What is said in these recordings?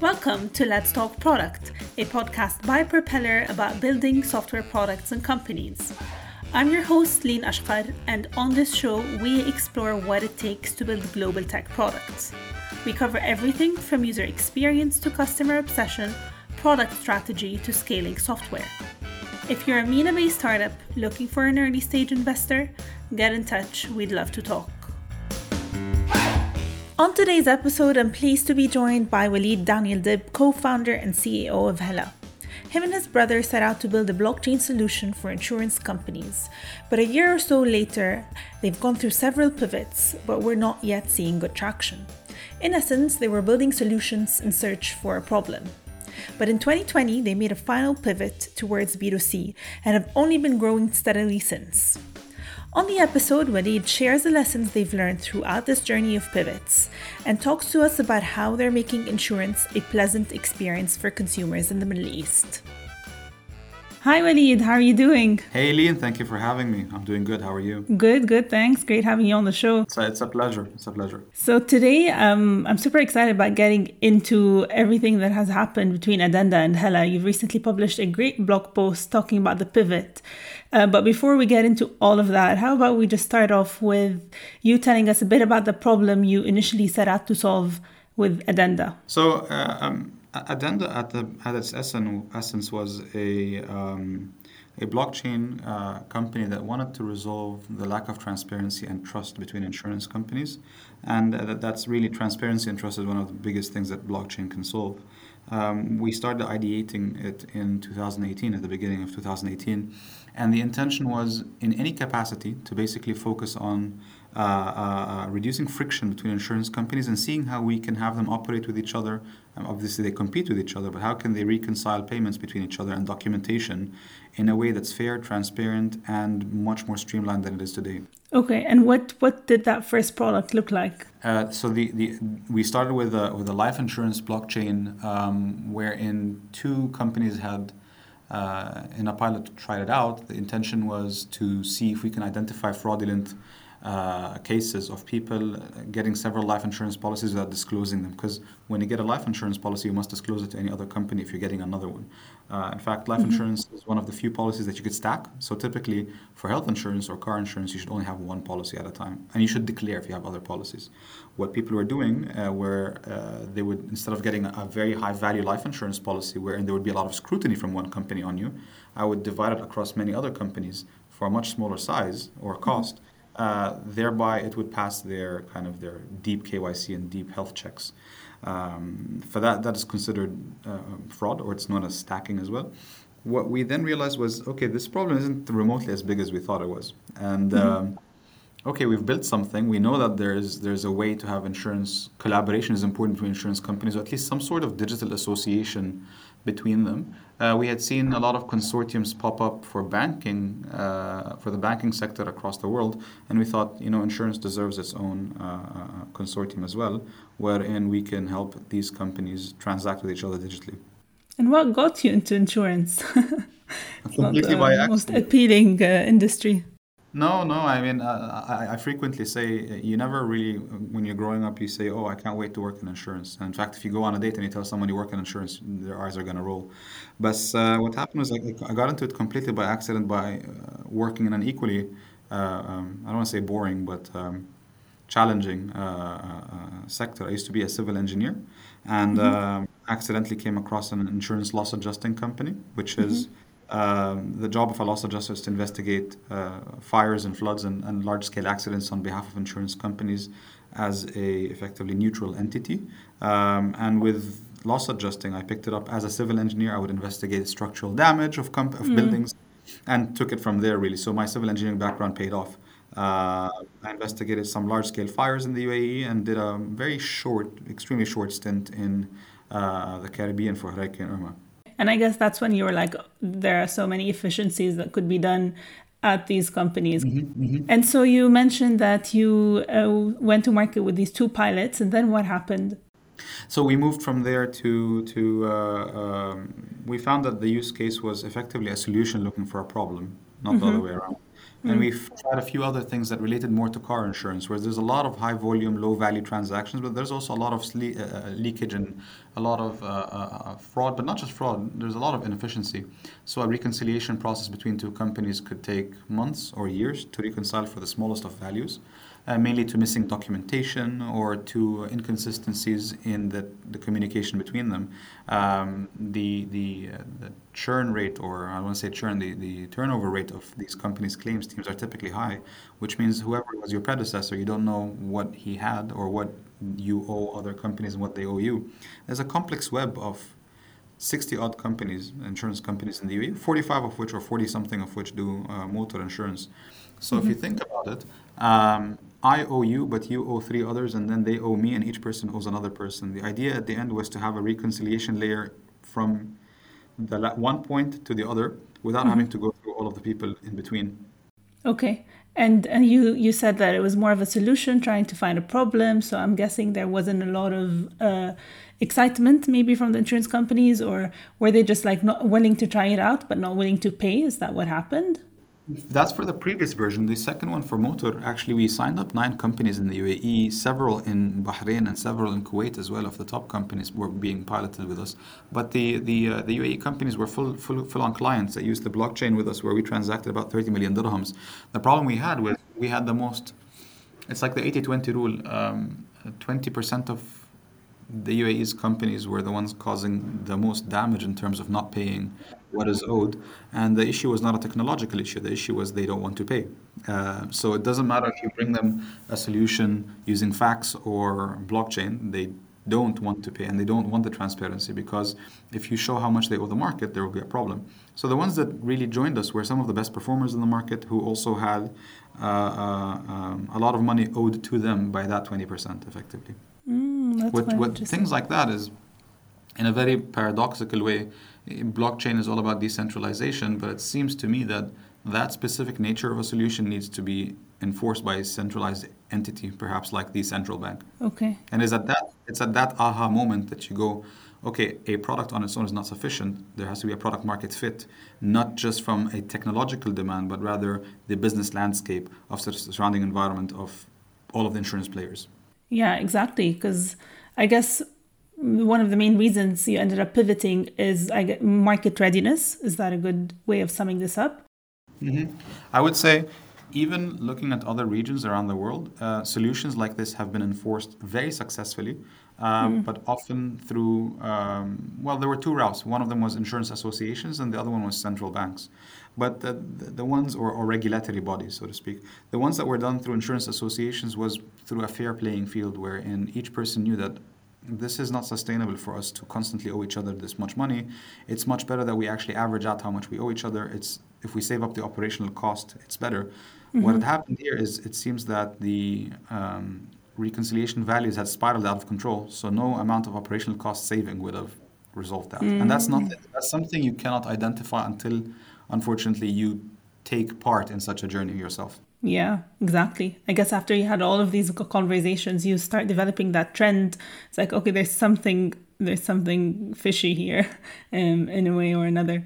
Welcome to Let's Talk Product, a podcast by Propeller about building software products and companies. I'm your host, Lean Ashkar, and on this show, we explore what it takes to build global tech products. We cover everything from user experience to customer obsession, product strategy to scaling software. If you're a MENA based startup looking for an early stage investor, get in touch. We'd love to talk. On today's episode, I'm pleased to be joined by Walid Daniel Dib, co founder and CEO of Hala. Him and his brother set out to build a blockchain solution for insurance companies. But a year or so later, they've gone through several pivots, but we're not yet seeing good traction. In essence, they were building solutions in search for a problem. But in 2020, they made a final pivot towards B2C and have only been growing steadily since. On the episode, Walid shares the lessons they've learned throughout this journey of pivots and talks to us about how they're making insurance a pleasant experience for consumers in the Middle East. Hi, Walid. How are you doing? Hey, Lean. Thank you for having me. I'm doing good. How are you? Good, good. Thanks. Great having you on the show. It's a, it's a pleasure. It's a pleasure. So today, um, I'm super excited about getting into everything that has happened between Addenda and Hala. You've recently published a great blog post talking about the pivot. Uh, but before we get into all of that, how about we just start off with you telling us a bit about the problem you initially set out to solve with Addenda? So, uh, um, Addenda at the at its essence was a um, a blockchain uh, company that wanted to resolve the lack of transparency and trust between insurance companies, and uh, that's really transparency and trust is one of the biggest things that blockchain can solve. Um, we started ideating it in 2018, at the beginning of 2018, and the intention was, in any capacity, to basically focus on uh, uh, reducing friction between insurance companies and seeing how we can have them operate with each other. Um, obviously, they compete with each other, but how can they reconcile payments between each other and documentation in a way that's fair, transparent, and much more streamlined than it is today? Okay, and what, what did that first product look like? Uh, so the, the we started with a, with a life insurance blockchain um, wherein two companies had uh, in a pilot tried it out. The intention was to see if we can identify fraudulent uh, cases of people getting several life insurance policies without disclosing them. Because when you get a life insurance policy, you must disclose it to any other company if you're getting another one. Uh, in fact, life mm-hmm. insurance is one of the few policies that you could stack. So typically, for health insurance or car insurance, you should only have one policy at a time, and you should declare if you have other policies. What people were doing, uh, where uh, they would instead of getting a very high value life insurance policy, wherein there would be a lot of scrutiny from one company on you, I would divide it across many other companies for a much smaller size or cost. Mm-hmm uh, thereby, it would pass their kind of their deep KYC and deep health checks. Um, for that, that is considered uh, fraud, or it's known as stacking as well. What we then realized was, okay, this problem isn't remotely as big as we thought it was, and mm-hmm. um, okay, we've built something. We know that there's there's a way to have insurance collaboration is important between insurance companies, or at least some sort of digital association between them. Uh, we had seen a lot of consortiums pop up for banking, uh, for the banking sector across the world, and we thought, you know, insurance deserves its own uh, uh consortium as well, wherein we can help these companies transact with each other digitally. And what got you into insurance? it's not the most appealing uh, industry. No, no. I mean, uh, I, I, frequently say you never really, when you're growing up, you say, "Oh, I can't wait to work in insurance." And in fact, if you go on a date and you tell someone you work in insurance, their eyes are gonna roll. But uh, what happened was, like, I got into it completely by accident by uh, working in an equally, uh, um, I don't want to say boring, but um, challenging uh, uh, sector. I used to be a civil engineer, and mm-hmm. Um, accidentally came across an insurance loss adjusting company, which mm-hmm. is um, the job of a loss adjuster is to investigate uh, fires and floods and, and large scale accidents on behalf of insurance companies as a effectively neutral entity. Um, and with loss adjusting, I picked it up as a civil engineer. I would investigate structural damage of, comp- of mm. buildings and took it from there really. So my civil engineering background paid off. Uh, I investigated some large scale fires in the UAE and did a very short, extremely short stint in uh, the Caribbean for Hurricane Irma. And I guess that's when you were like, there are so many efficiencies that could be done at these companies. Mm-hmm, mm-hmm. And so you mentioned that you uh, went to market with these two pilots, and then what happened? So we moved from there to to uh, um, we found that the use case was effectively a solution looking for a problem, not mm-hmm. the other way around. And mm. we've tried a few other things that related more to car insurance, where there's a lot of high volume, low value transactions, but there's also a lot of sle- uh, uh, leakage and a lot of uh, uh, fraud, but not just fraud, there's a lot of inefficiency. So a reconciliation process between two companies could take months or years to reconcile for the smallest of values uh, mainly to missing documentation or to inconsistencies in the, the communication between them. Um, the, the, uh, the, churn rate, or I want to say churn, the, the turnover rate of these companies' claims teams are typically high, which means whoever was your predecessor, you don't know what he had or what you owe other companies and what they owe you. There's a complex web of 60 odd companies, insurance companies in the UAE, 45 of which or 40 something of which do uh, motor insurance. So mm-hmm. if you mm-hmm. think about it, um, I owe you, but you owe three others, and then they owe me, and each person owes another person. The idea at the end was to have a reconciliation layer from the one point to the other without mm-hmm. having to go through all of the people in between. Okay. And, and you, you said that it was more of a solution trying to find a problem. So I'm guessing there wasn't a lot of uh, excitement maybe from the insurance companies, or were they just like not willing to try it out but not willing to pay? Is that what happened? That's for the previous version. The second one for motor, actually, we signed up nine companies in the UAE, several in Bahrain and several in Kuwait as well. Of the top companies were being piloted with us, but the the uh, the UAE companies were full full full on clients that used the blockchain with us, where we transacted about 30 million dirhams. The problem we had was we had the most. It's like the 80-20 rule. Um, 20% of the UAE's companies were the ones causing the most damage in terms of not paying what is owed. And the issue was not a technological issue. The issue was they don't want to pay. Uh, so it doesn't matter if you bring them a solution using fax or blockchain, they don't want to pay and they don't want the transparency because if you show how much they owe the market, there will be a problem. So the ones that really joined us were some of the best performers in the market who also had uh, uh, um, a lot of money owed to them by that 20% effectively. Mm, what, what things like that is, in a very paradoxical way, blockchain is all about decentralization, but it seems to me that that specific nature of a solution needs to be enforced by a centralized entity, perhaps like the central bank. Okay. And is at that it's at that aha moment that you go, okay, a product on its own is not sufficient. There has to be a product market fit, not just from a technological demand, but rather the business landscape of the surrounding environment of all of the insurance players. Yeah, exactly. Because I guess one of the main reasons you ended up pivoting is I get market readiness. Is that a good way of summing this up? Mm-hmm. I would say, even looking at other regions around the world, uh, solutions like this have been enforced very successfully, um, mm. but often through, um, well, there were two routes. One of them was insurance associations, and the other one was central banks. But the, the ones, or, or regulatory bodies, so to speak, the ones that were done through insurance associations was through a fair playing field wherein each person knew that this is not sustainable for us to constantly owe each other this much money. It's much better that we actually average out how much we owe each other. It's if we save up the operational cost, it's better. Mm-hmm. What had happened here is it seems that the um, reconciliation values had spiraled out of control. So no amount of operational cost saving would have resolved that. Mm-hmm. And that's not mm. that's something you cannot identify until, unfortunately, you take part in such a journey yourself. Yeah, exactly. I guess after you had all of these conversations, you start developing that trend. It's like, okay, there's something, there's something fishy here, um, in a way or another.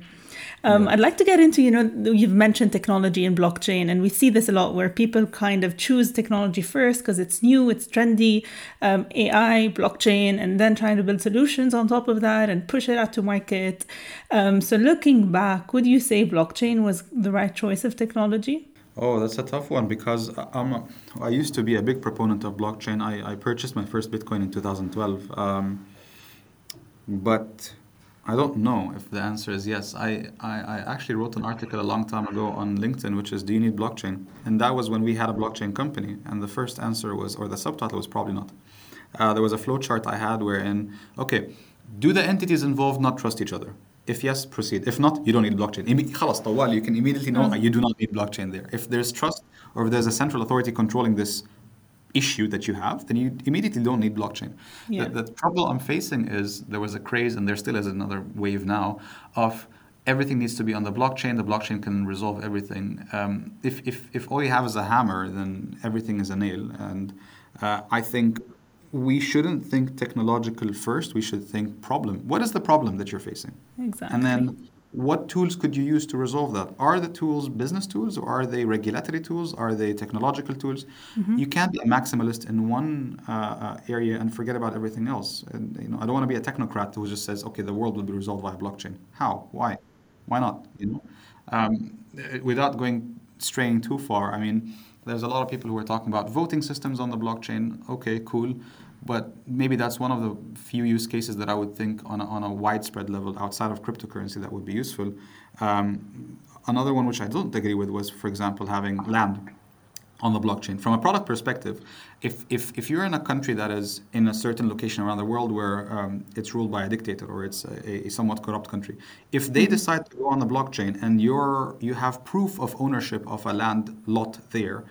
Um, yeah. I'd like to get into, you know, you've mentioned technology and blockchain, and we see this a lot where people kind of choose technology first because it's new, it's trendy, um, AI, blockchain, and then trying to build solutions on top of that and push it out to market. Um, so, looking back, would you say blockchain was the right choice of technology? Oh, that's a tough one because I'm a, I used to be a big proponent of blockchain. I, I purchased my first Bitcoin in 2012. Um, but I don't know if the answer is yes. I, I, I, actually wrote an article a long time ago on LinkedIn, which is Do you need blockchain? And that was when we had a blockchain company. And the first answer was, or the subtitle was probably not. Uh, there was a flowchart I had wherein, okay, do the entities involved not trust each other? If yes, proceed. If not, you don't need blockchain. خلاص طوال, you can immediately know mm. you do not need blockchain there. If there's trust or if there's a central authority controlling this issue that you have, then you immediately don't need blockchain. Yeah. The, the trouble I'm facing is there was a craze, and there still is another wave now, of everything needs to be on the blockchain. The blockchain can resolve everything. Um, if, if, if all you have is a hammer, then everything is a nail. And uh, I think we shouldn't think technological first. We should think problem. What is the problem that you're facing? Exactly. And then what tools could you use to resolve that? Are the tools business tools or are they regulatory tools? Are they technological tools? Mm-hmm. You can't be a maximalist in one uh, uh, area and forget about everything else. And you know, I don't want to be a technocrat who just says, okay, the world will be resolved via blockchain. How? Why? Why not? You know, um, without going straying too far. I mean, there's a lot of people who are talking about voting systems on the blockchain. Okay, cool but maybe that's one of the few use cases that I would think on a, on a widespread level outside of cryptocurrency that would be useful. Um, another one which I don't agree with was, for example, having land on the blockchain. From a product perspective, if, if, if you're in a country that is in a certain location around the world where um, it's ruled by a dictator or it's a, a, somewhat corrupt country, if they mm-hmm. decide to go on the blockchain and you're, you have proof of ownership of a land lot there,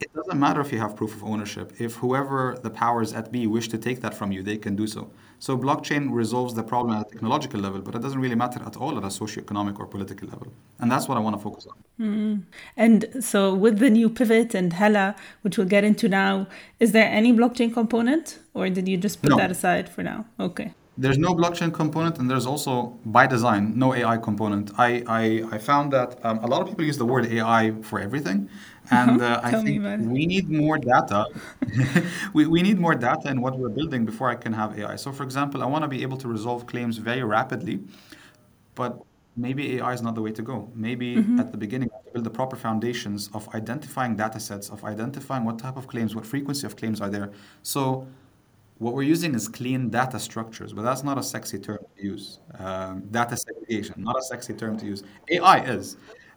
it doesn't matter if you have proof of ownership. If whoever the powers at be wish to take that from you, they can do so. So blockchain resolves the problem at a technological level, but it doesn't really matter at all at a socio-economic or political level. And that's what I want to focus on. Mm. And so with the new pivot and Hella, which we'll get into now, is there any blockchain component or did you just put no. that aside for now? Okay there's no blockchain component and there's also by design no ai component i i, I found that um, a lot of people use the word ai for everything and uh, I think we need more data. we, we need more data in what we're building before I can have AI. So, for example, I want to be able to resolve claims very rapidly, but maybe AI is not the way to go. Maybe mm-hmm. at the beginning, to build the proper foundations of identifying data sets, of identifying what type of claims, what frequency of claims are there. So, what we're using is clean data structures, but that's not a sexy term to use. Um, data segregation, not a sexy term to use. AI is.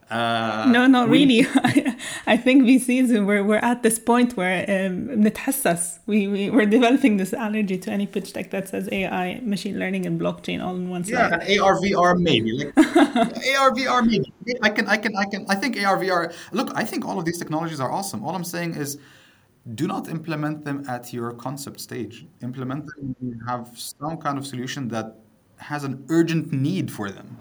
Uh, no, not we, really. I think VCs we're, we're at this point where um, we, we we're developing this allergy to any pitch deck that says AI, machine learning, and blockchain all in one slide. Yeah, AR VR maybe. Like, AR VR maybe. I can I can I can I think AR VR. Look, I think all of these technologies are awesome. All I'm saying is do not implement them at your concept stage. Implement them when you have some kind of solution that has an urgent need for them.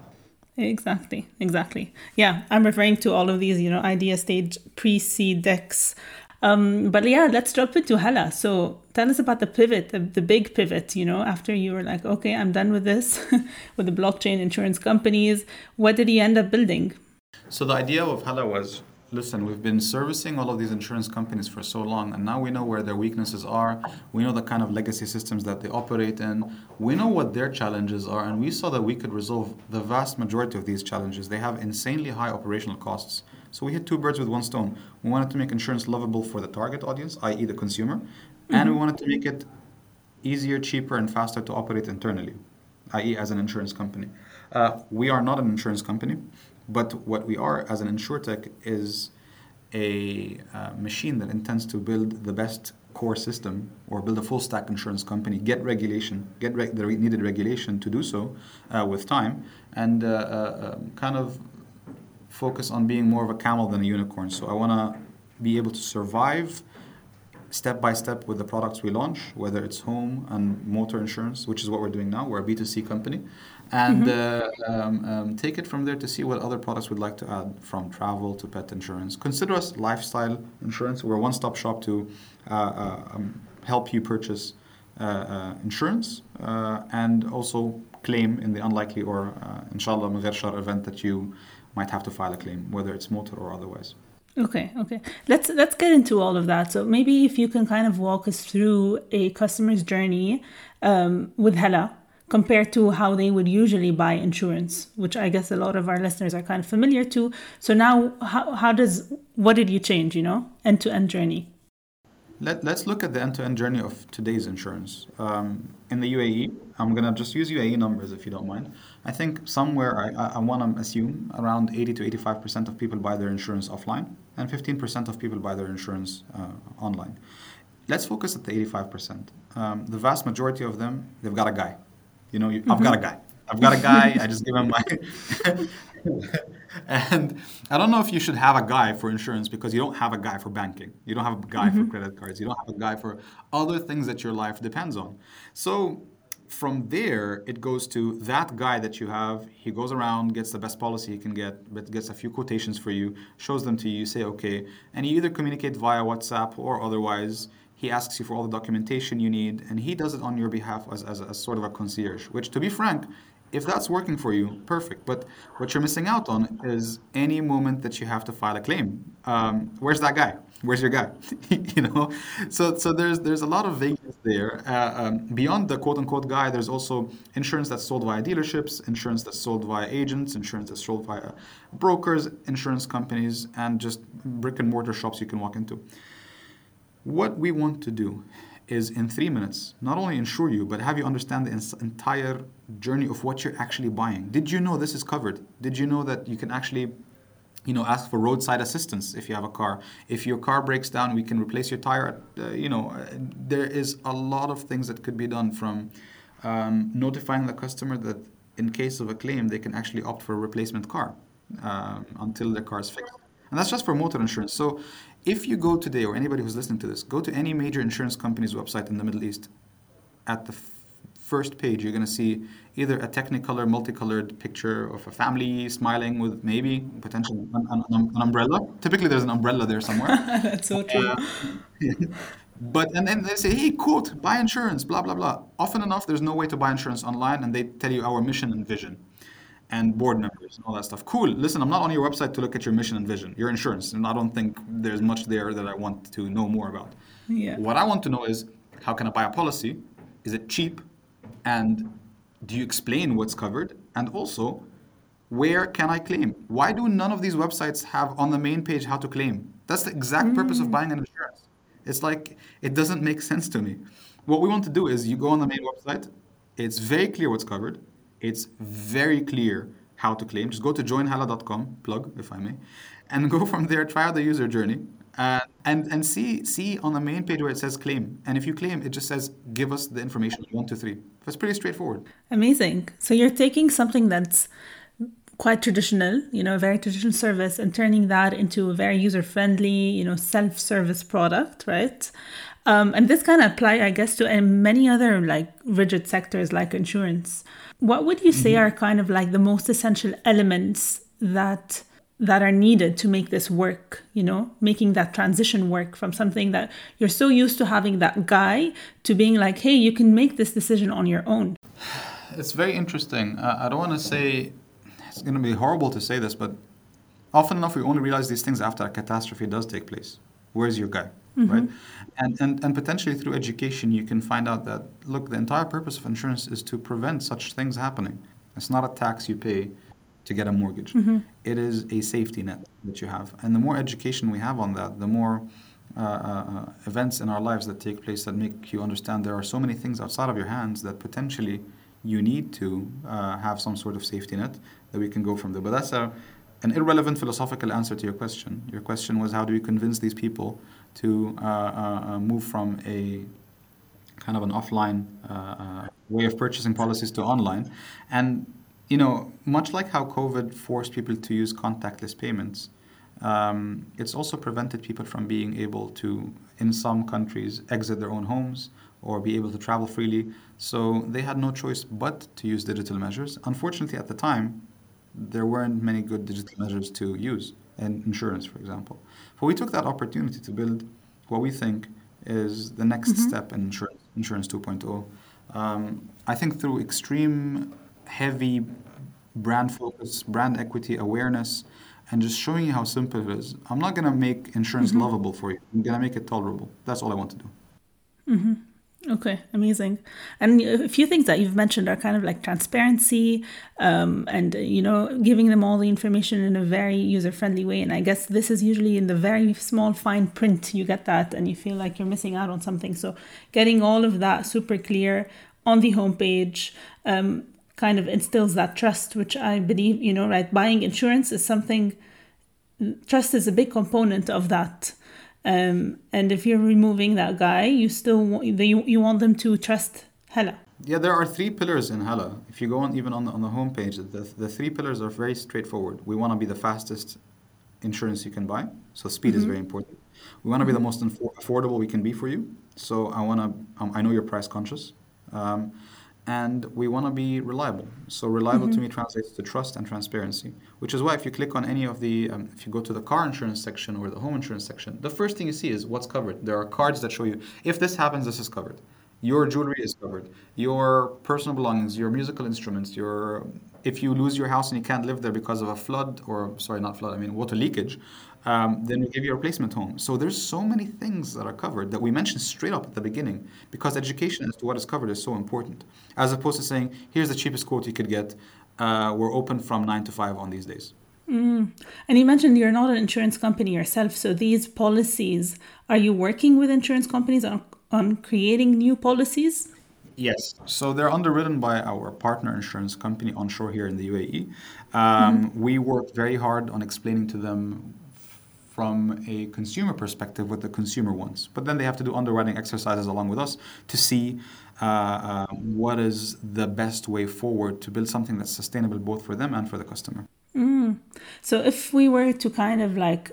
Exactly, exactly. Yeah, I'm referring to all of these, you know, idea stage pre-seed decks. Um, but yeah, let's drop into Hala. So tell us about the pivot, the, the big pivot, you know, after you were like, okay, I'm done with this, with the blockchain insurance companies. What did he end up building? So the idea of Hala was listen, we've been servicing all of these insurance companies for so long, and now we know where their weaknesses are. We know the kind of legacy systems that they operate in. We know what their challenges are, and we saw that we could resolve the vast majority of these challenges. They have insanely high operational costs. So we hit two birds with one stone. We wanted to make insurance lovable for the target audience, i.e., the consumer, mm-hmm. and we wanted to make it easier, cheaper, and faster to operate internally, i.e., as an insurance company. Uh, we are not an insurance company. But what we are as an insurtech is a uh, machine that intends to build the best core system or build a full stack insurance company, get regulation, get reg- the needed regulation to do so uh, with time, and uh, uh um, kind of focus on being more of a camel than a unicorn. So I want to be able to survive step by step with the products we launch, whether it's home and motor insurance, which is what we're doing now. We're a B2C company. And mm-hmm. uh, um, um, take it from there to see what other products we'd like to add from travel to pet insurance. Consider us lifestyle insurance. We're a one stop shop to uh, uh, um, help you purchase uh, uh, insurance uh, and also claim in the unlikely or, inshallah, event that you might have to file a claim, whether it's motor or otherwise. Okay, okay. Let's let's get into all of that. So maybe if you can kind of walk us through a customer's journey um, with Hala compared to how they would usually buy insurance, which I guess a lot of our listeners are kind of familiar to. So now, how how does what did you change? You know, end to end journey. Let, let's look at the end-to-end journey of today's insurance. Um, in the UAE, I'm going to just use UAE numbers if you don't mind. I think somewhere, I, I want to assume, around 80 to 85% of people buy their insurance offline and 15% of people buy their insurance uh, online. Let's focus at the 85%. Um, the vast majority of them, they've got a guy. You know, you, mm-hmm. I've got a guy. I've got a guy. I just give him my. and I don't know if you should have a guy for insurance because you don't have a guy for banking. You don't have a guy mm-hmm. for credit cards. You don't have a guy for other things that your life depends on. So from there, it goes to that guy that you have. He goes around, gets the best policy he can get, but gets a few quotations for you, shows them to you, you say okay, and you either communicate via WhatsApp or otherwise. He asks you for all the documentation you need, and he does it on your behalf as, as, as sort of a concierge, which, to be frank, If that's working for you, perfect. But what you're missing out on is any moment that you have to file a claim. Um, where's that guy? Where's your guy? you know, so so there's there's a lot of vagueness there. Uh, um, beyond the quote unquote guy, there's also insurance that's sold via dealerships, insurance that's sold via agents, insurance that's sold via brokers, insurance companies, and just brick and mortar shops you can walk into. What we want to do is in three minutes not only insure you but have you understand the entire journey of what you're actually buying. Did you know this is covered? Did you know that you can actually you know ask for roadside assistance if you have a car? If your car breaks down we can replace your tire uh, you know uh, there is a lot of things that could be done from um, notifying the customer that in case of a claim they can actually opt for a replacement car um, until their car is fixed and that's just for motor insurance so if you go today, or anybody who's listening to this, go to any major insurance company's website in the Middle East. At the f- first page, you're going to see either a Technicolor, multicolored picture of a family smiling with maybe potentially an, an, an umbrella. Typically, there's an umbrella there somewhere. That's so true. Uh, but and then they say, hey, quote, buy insurance, blah blah blah. Often enough, there's no way to buy insurance online, and they tell you our mission and vision and board members and all that stuff. Cool. Listen, I'm not on your website to look at your mission and vision, your insurance, and I don't think there's much there that I want to know more about. Yeah. What I want to know is how can I buy a policy? Is it cheap? And do you explain what's covered? And also, where can I claim? Why do none of these websites have on the main page how to claim? That's the exact purpose of mm. buying an insurance. It's like it doesn't make sense to me. What we want to do is you go on the main website, it's very clear what's covered it's very clear how to claim. Just go to joinhala.com, plug if I may, and go from there, try out the user journey, uh, and and see see on the main page where it says claim. And if you claim, it just says give us the information one two three. That's pretty straightforward. Amazing. So you're taking something that's quite traditional, you know, a very traditional service, and turning that into a very user friendly, you know, self service product, right? Um, and this kind of apply, I guess, to many other like rigid sectors like insurance. What would you say mm-hmm. are kind of like the most essential elements that that are needed to make this work, you know, making that transition work from something that you're so used to having that guy to being like, hey, you can make this decision on your own? It's very interesting. Uh, I don't want to say it's going to be horrible to say this, but often enough we only realize these things after a catastrophe does take place. Where's your guy? Mm-hmm. Right? And, and, and potentially through education, you can find out that, look, the entire purpose of insurance is to prevent such things happening. It's not a tax you pay to get a mortgage, mm-hmm. it is a safety net that you have. And the more education we have on that, the more uh, uh, events in our lives that take place that make you understand there are so many things outside of your hands that potentially you need to uh, have some sort of safety net that we can go from there. But that's a, an irrelevant philosophical answer to your question. Your question was how do we convince these people to uh, uh, uh, move from a kind of an offline way of purchasing policies to online. And you know, much like how COVID forced people to use contactless payments, um, it's also prevented people from being able to, in some countries, exit their own homes or be able to travel freely. So they had no choice but to use digital measures. Unfortunately, at the time, there weren't many good digital measures to use and insurance, for example. But we took that opportunity to build what we think is the next mm-hmm. step in insurance, insurance 2.0. Um, I think through extreme, heavy brand focus, brand equity awareness, and just showing you how simple it is. I'm not going to make insurance mm-hmm. lovable for you. I'm going to make it tolerable. That's all I want to do. Mm-hmm. Okay, amazing. And a few things that you've mentioned are kind of like transparency um, and, you know, giving them all the information in a very user friendly way. And I guess this is usually in the very small fine print, you get that and you feel like you're missing out on something. So getting all of that super clear on the homepage um, kind of instills that trust, which I believe, you know, right? Buying insurance is something, trust is a big component of that. Um, and if you're removing that guy, you still want, you, you want them to trust Hala. Yeah, there are three pillars in Hala. If you go on even on the, on the homepage, the, the three pillars are very straightforward. We want to be the fastest insurance you can buy, so speed mm-hmm. is very important. We want to be the most infor- affordable we can be for you. So I want to. Um, I know you're price conscious. Um, and we want to be reliable. So reliable mm-hmm. to me translates to trust and transparency, which is why if you click on any of the, um, if you go to the car insurance section or the home insurance section, the first thing you see is what's covered. There are cards that show you if this happens, this is covered. Your jewelry is covered. Your personal belongings, your musical instruments, your if you lose your house and you can't live there because of a flood or sorry, not flood, I mean water leakage, um, then we give you a replacement home. So there's so many things that are covered that we mentioned straight up at the beginning because education as to what is covered is so important, as opposed to saying here's the cheapest quote you could get. Uh, we're open from nine to five on these days. Mm. And you mentioned you're not an insurance company yourself. So these policies, are you working with insurance companies on, on creating new policies? Yes. So they're underwritten by our partner insurance company onshore here in the UAE. Um, mm-hmm. We work very hard on explaining to them from a consumer perspective what the consumer wants. But then they have to do underwriting exercises along with us to see uh, uh, what is the best way forward to build something that's sustainable both for them and for the customer. Mm. So if we were to kind of like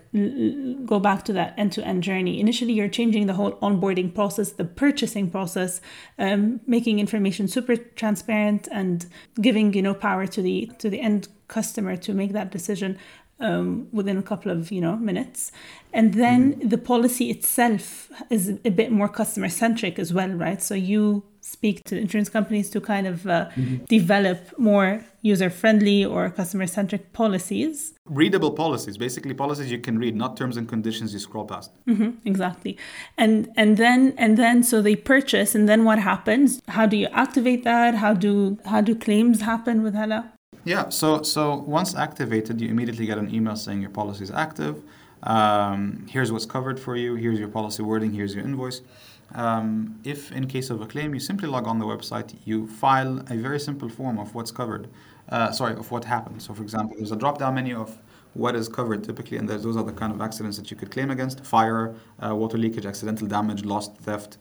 go back to that end-to-end journey, initially you're changing the whole onboarding process, the purchasing process, um, making information super transparent and giving you know power to the to the end customer to make that decision um, within a couple of you know minutes. And then mm-hmm. the policy itself is a bit more customer centric as well right? So you speak to insurance companies to kind of uh, mm-hmm. develop more user friendly or customer centric policies. Readable policies basically policies you can read not terms and conditions you scroll past. Mm-hmm, exactly. And and then and then so they purchase and then what happens? How do you activate that? How do how do claims happen with hala yeah, so so once activated, you immediately get an email saying your policy is active. Um, here's what's covered for you. Here's your policy wording. Here's your invoice. Um, if in case of a claim, you simply log on the website. You file a very simple form of what's covered. Uh, sorry, of what happened. So, for example, there's a drop-down menu of what is covered typically, and those are the kind of accidents that you could claim against: fire, uh, water leakage, accidental damage, lost, theft,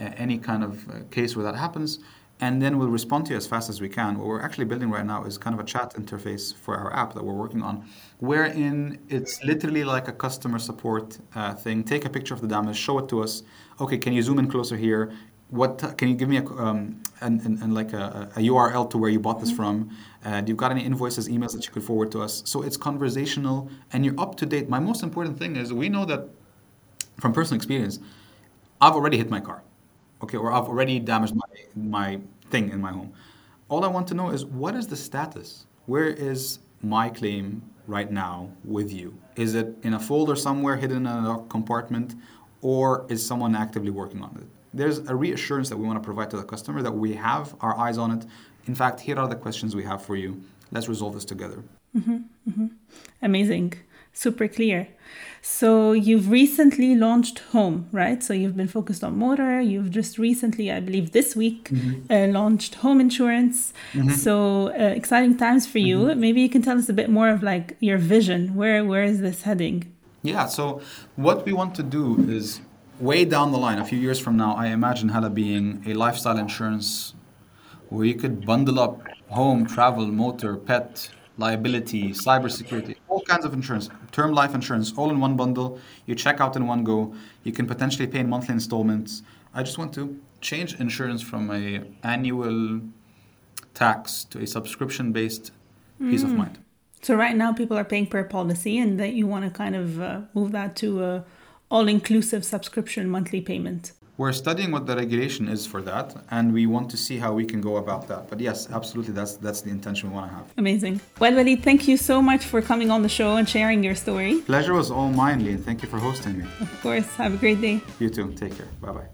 uh, any kind of uh, case where that happens and then we'll respond to you as fast as we can. What we're actually building right now is kind of a chat interface for our app that we're working on, wherein it's literally like a customer support uh, thing. Take a picture of the damage, show it to us. Okay, can you zoom in closer here? What can you give me a um, and, like a, a, URL to where you bought this from? Uh, do you got any invoices, emails that you could forward to us? So it's conversational and you're up to date. My most important thing is we know that from personal experience, I've already hit my car okay, or I've already damaged my, my thing in my home. All I want to know is what is the status? Where is my claim right now with you? Is it in a folder somewhere hidden in a compartment, or is someone actively working on it? There's a reassurance that we want to provide to the customer that we have our eyes on it. In fact, here are the questions we have for you. Let's resolve this together. Mm-hmm, mm-hmm. Amazing super clear. So you've recently launched Home, right? So you've been focused on motor. You've just recently, I believe, this week mm-hmm. uh, launched home insurance. Mm-hmm. So uh, exciting times for you. Mm-hmm. Maybe you can tell us a bit more of like your vision. Where where is this heading? Yeah. So what we want to do is way down the line, a few years from now, I imagine Hala being a lifestyle insurance where you could bundle up home, travel, motor, pet, liability, cybersecurity, all kinds of insurance, term life insurance, all in one bundle. You check out in one go. You can potentially pay in monthly installments. I just want to change insurance from a annual tax to a subscription based mm. peace of mm. mind. So right now people are paying per policy, and that you want to kind of uh, move that to a all inclusive subscription monthly payment. We're studying what the regulation is for that, and we want to see how we can go about that. But yes, absolutely, that's that's the intention we want to have. Amazing. Well, Walid, thank you so much for coming on the show and sharing your story. Pleasure was all mine, Lee. Thank you for hosting me. Of course. Have a great day. You too. Take care. Bye bye.